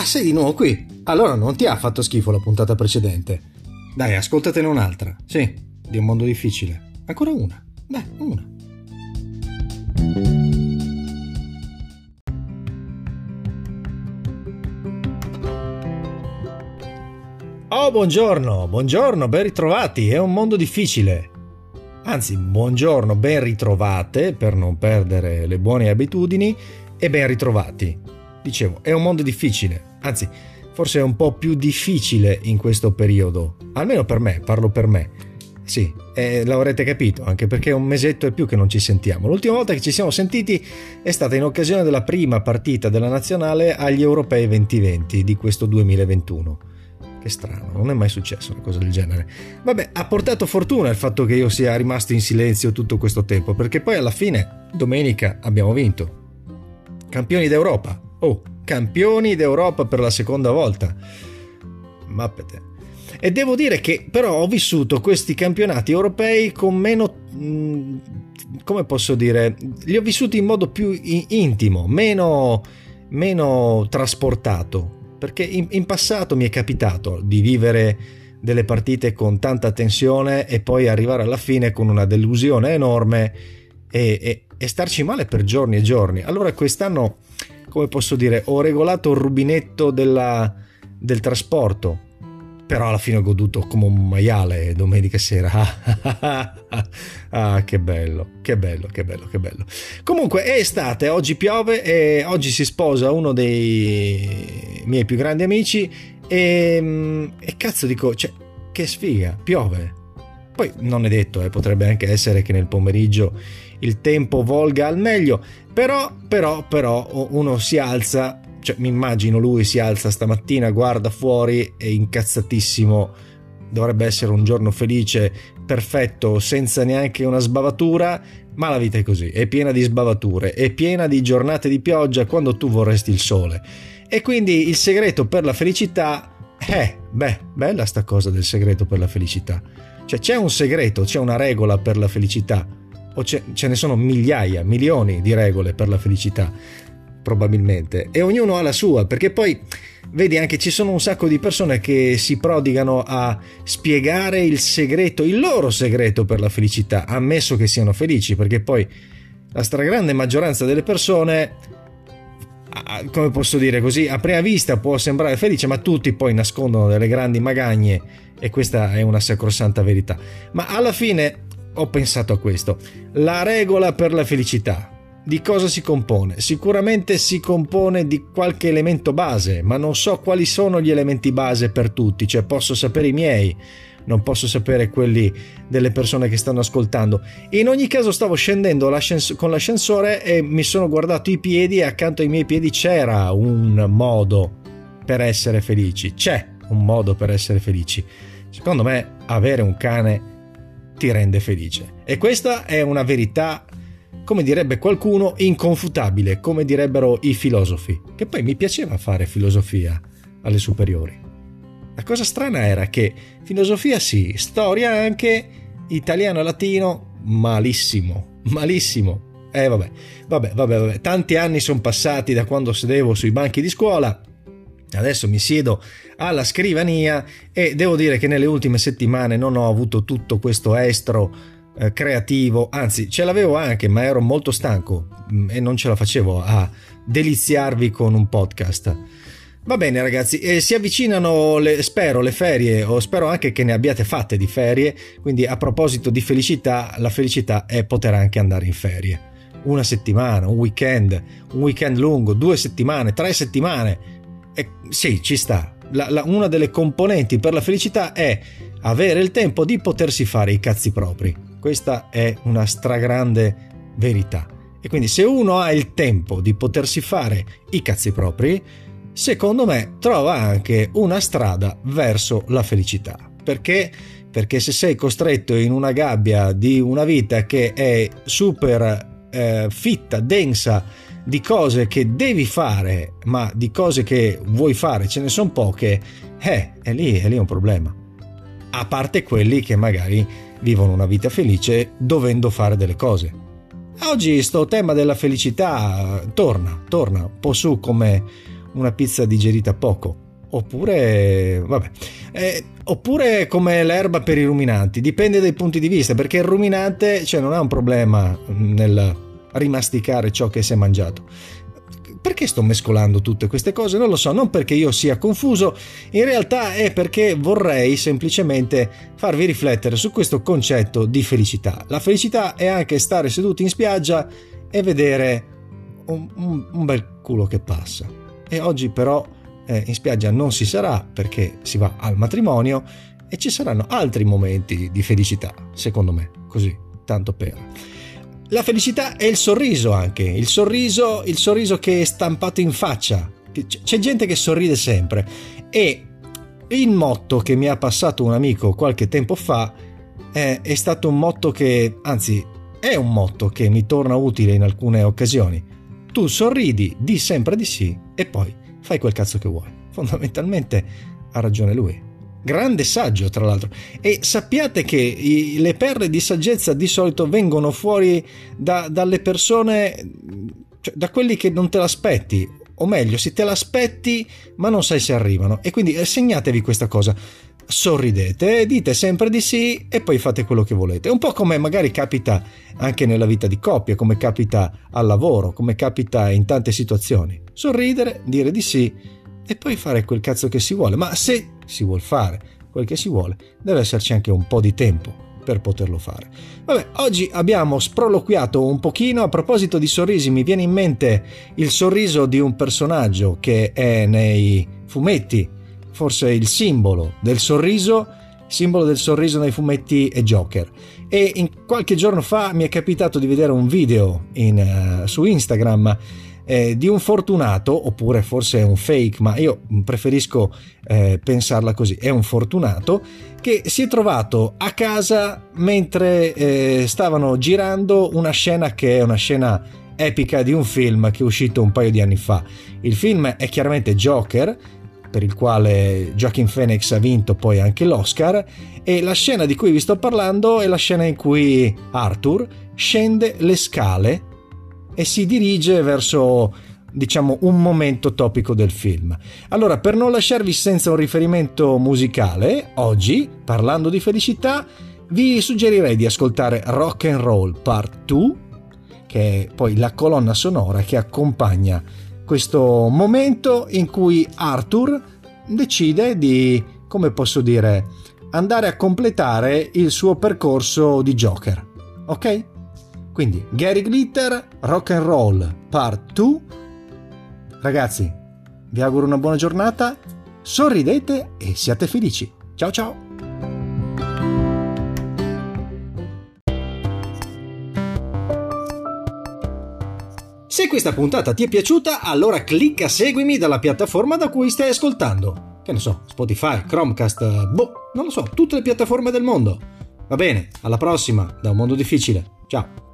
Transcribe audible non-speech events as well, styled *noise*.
Ah, sei di nuovo qui? Allora non ti ha fatto schifo la puntata precedente. Dai, ascoltatene un'altra. Sì, di un mondo difficile. Ancora una. Dai, una. Oh, buongiorno, buongiorno, ben ritrovati. È un mondo difficile. Anzi, buongiorno, ben ritrovate per non perdere le buone abitudini e ben ritrovati. Dicevo, è un mondo difficile, anzi, forse è un po' più difficile in questo periodo, almeno per me, parlo per me. Sì, eh, l'avrete capito, anche perché è un mesetto e più che non ci sentiamo. L'ultima volta che ci siamo sentiti è stata in occasione della prima partita della nazionale agli europei 2020 di questo 2021. Che strano, non è mai successo una cosa del genere. Vabbè, ha portato fortuna il fatto che io sia rimasto in silenzio tutto questo tempo, perché poi alla fine, domenica, abbiamo vinto. Campioni d'Europa. Oh, campioni d'Europa per la seconda volta. Mappete. E devo dire che però ho vissuto questi campionati europei con meno... Mm, come posso dire? Li ho vissuti in modo più intimo, meno, meno trasportato perché in, in passato mi è capitato di vivere delle partite con tanta tensione e poi arrivare alla fine con una delusione enorme e, e, e, starci male per giorni e giorni. Allora quest'anno, come posso dire, ho regolato il rubinetto della, del trasporto però alla fine ho goduto come un maiale domenica sera. *laughs* ah, che bello, che bello, che bello, che bello. Comunque è estate, oggi piove e oggi si sposa uno dei miei più grandi amici e, mm, e cazzo dico, cioè, che sfiga, piove. Poi non è detto, eh, potrebbe anche essere che nel pomeriggio il tempo volga al meglio, però, però, però uno si alza cioè, mi immagino lui si alza stamattina, guarda fuori e incazzatissimo. Dovrebbe essere un giorno felice, perfetto, senza neanche una sbavatura, ma la vita è così, è piena di sbavature, è piena di giornate di pioggia quando tu vorresti il sole. E quindi il segreto per la felicità eh, beh, bella sta cosa del segreto per la felicità. Cioè c'è un segreto, c'è una regola per la felicità, o ce ne sono migliaia, milioni di regole per la felicità probabilmente, e ognuno ha la sua, perché poi vedi anche ci sono un sacco di persone che si prodigano a spiegare il segreto, il loro segreto per la felicità, ammesso che siano felici, perché poi la stragrande maggioranza delle persone come posso dire così, a prima vista può sembrare felice, ma tutti poi nascondono delle grandi magagne e questa è una sacrosanta verità. Ma alla fine ho pensato a questo, la regola per la felicità. Di cosa si compone? Sicuramente si compone di qualche elemento base, ma non so quali sono gli elementi base per tutti, cioè posso sapere i miei, non posso sapere quelli delle persone che stanno ascoltando. In ogni caso stavo scendendo con l'ascensore e mi sono guardato i piedi e accanto ai miei piedi c'era un modo per essere felici, c'è un modo per essere felici. Secondo me avere un cane ti rende felice e questa è una verità come direbbe qualcuno, inconfutabile, come direbbero i filosofi, che poi mi piaceva fare filosofia alle superiori. La cosa strana era che filosofia sì, storia anche, italiano e latino malissimo, malissimo. Eh vabbè, vabbè, vabbè, vabbè. tanti anni sono passati da quando sedevo sui banchi di scuola, adesso mi siedo alla scrivania e devo dire che nelle ultime settimane non ho avuto tutto questo estro eh, creativo, anzi ce l'avevo anche, ma ero molto stanco mm, e non ce la facevo a deliziarvi con un podcast. Va bene ragazzi, eh, si avvicinano le, spero le ferie o spero anche che ne abbiate fatte di ferie, quindi a proposito di felicità, la felicità è poter anche andare in ferie. Una settimana, un weekend, un weekend lungo, due settimane, tre settimane. Eh, sì, ci sta. La, la, una delle componenti per la felicità è avere il tempo di potersi fare i cazzi propri. Questa è una stragrande verità. E quindi se uno ha il tempo di potersi fare i cazzi propri, secondo me trova anche una strada verso la felicità. Perché? Perché se sei costretto in una gabbia di una vita che è super eh, fitta, densa di cose che devi fare, ma di cose che vuoi fare ce ne sono poche, eh, è lì, è lì un problema. A parte quelli che magari vivono una vita felice dovendo fare delle cose. Oggi sto tema della felicità torna, torna un po' su come una pizza digerita poco. Oppure, vabbè, eh, oppure come l'erba per i ruminanti, dipende dai punti di vista, perché il ruminante cioè, non ha un problema nel rimasticare ciò che si è mangiato. Perché sto mescolando tutte queste cose? Non lo so, non perché io sia confuso, in realtà è perché vorrei semplicemente farvi riflettere su questo concetto di felicità. La felicità è anche stare seduti in spiaggia e vedere un, un, un bel culo che passa. E oggi però eh, in spiaggia non si sarà perché si va al matrimonio e ci saranno altri momenti di felicità, secondo me, così, tanto per. La felicità è il sorriso anche, il sorriso, il sorriso che è stampato in faccia. C'è gente che sorride sempre e il motto che mi ha passato un amico qualche tempo fa è, è stato un motto che, anzi, è un motto che mi torna utile in alcune occasioni. Tu sorridi, di sempre di sì e poi fai quel cazzo che vuoi. Fondamentalmente ha ragione lui. Grande saggio, tra l'altro. E sappiate che i, le perle di saggezza di solito vengono fuori da, dalle persone, cioè da quelli che non te l'aspetti, o meglio, se te l'aspetti, ma non sai se arrivano. E quindi eh, segnatevi questa cosa. Sorridete, dite sempre di sì e poi fate quello che volete. Un po' come magari capita anche nella vita di coppia, come capita al lavoro, come capita in tante situazioni. Sorridere, dire di sì e poi fare quel cazzo che si vuole. Ma se si vuole fare quel che si vuole, deve esserci anche un po' di tempo per poterlo fare. Vabbè, oggi abbiamo sproloquiato un pochino. A proposito di sorrisi, mi viene in mente il sorriso di un personaggio che è nei fumetti, forse il simbolo del sorriso. Simbolo del sorriso nei fumetti è Joker. E in qualche giorno fa mi è capitato di vedere un video in, uh, su Instagram eh, di un fortunato, oppure forse è un fake, ma io preferisco eh, pensarla così, è un fortunato che si è trovato a casa mentre eh, stavano girando una scena che è una scena epica di un film che è uscito un paio di anni fa. Il film è chiaramente Joker, per il quale Joaquin Phoenix ha vinto poi anche l'Oscar e la scena di cui vi sto parlando è la scena in cui Arthur scende le scale e si dirige verso diciamo un momento topico del film. Allora, per non lasciarvi senza un riferimento musicale, oggi, parlando di felicità, vi suggerirei di ascoltare Rock and Roll Part 2, che è poi la colonna sonora che accompagna questo momento in cui Arthur decide di, come posso dire, andare a completare il suo percorso di Joker. Ok? Quindi Gary Glitter, Rock and Roll Part 2. Ragazzi, vi auguro una buona giornata, sorridete e siate felici. Ciao ciao! Se questa puntata ti è piaciuta, allora clicca seguimi dalla piattaforma da cui stai ascoltando. Che ne so, Spotify, Chromecast, boh, non lo so, tutte le piattaforme del mondo. Va bene, alla prossima, da un mondo difficile. Ciao!